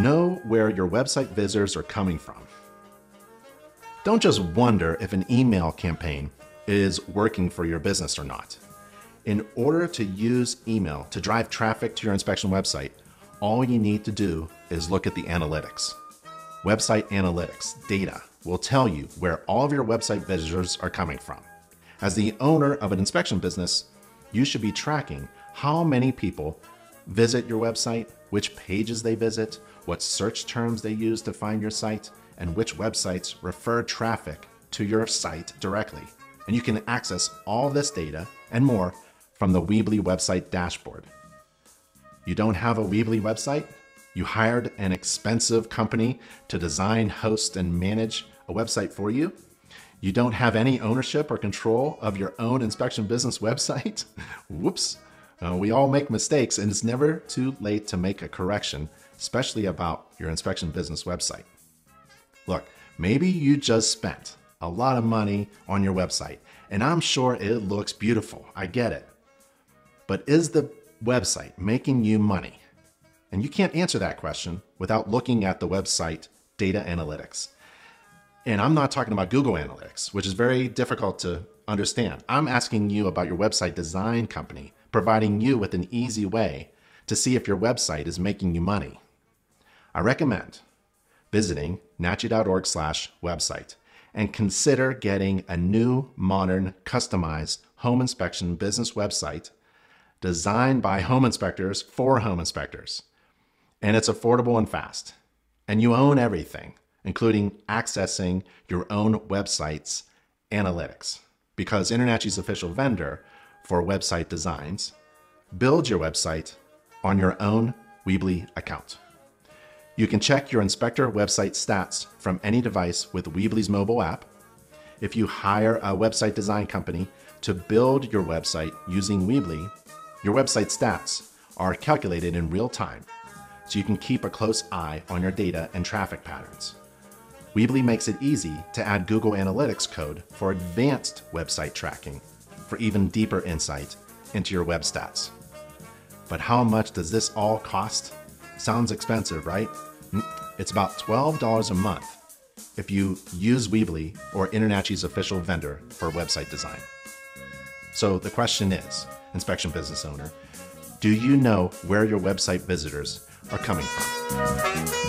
Know where your website visitors are coming from. Don't just wonder if an email campaign is working for your business or not. In order to use email to drive traffic to your inspection website, all you need to do is look at the analytics. Website analytics data will tell you where all of your website visitors are coming from. As the owner of an inspection business, you should be tracking how many people visit your website, which pages they visit, what search terms they use to find your site, and which websites refer traffic to your site directly. And you can access all this data and more from the Weebly website dashboard. You don't have a Weebly website? You hired an expensive company to design, host, and manage a website for you? You don't have any ownership or control of your own inspection business website? Whoops. Uh, we all make mistakes, and it's never too late to make a correction, especially about your inspection business website. Look, maybe you just spent a lot of money on your website, and I'm sure it looks beautiful. I get it. But is the website making you money? And you can't answer that question without looking at the website data analytics. And I'm not talking about Google Analytics, which is very difficult to understand. I'm asking you about your website design company, providing you with an easy way to see if your website is making you money. I recommend visiting nachi.org slash website and consider getting a new, modern, customized home inspection business website designed by home inspectors for home inspectors. And it's affordable and fast. And you own everything, including accessing your own website's analytics. Because InterNACHI's official vendor for website designs build your website on your own Weebly account. You can check your inspector website stats from any device with Weebly's mobile app. If you hire a website design company to build your website using Weebly, your website stats are calculated in real time, so you can keep a close eye on your data and traffic patterns. Weebly makes it easy to add Google Analytics code for advanced website tracking for even deeper insight into your web stats. But how much does this all cost? Sounds expensive, right? Mm, it's about $12 a month if you use Weebly or InterNACHI's official vendor for website design. So the question is, inspection business owner, do you know where your website visitors are coming from?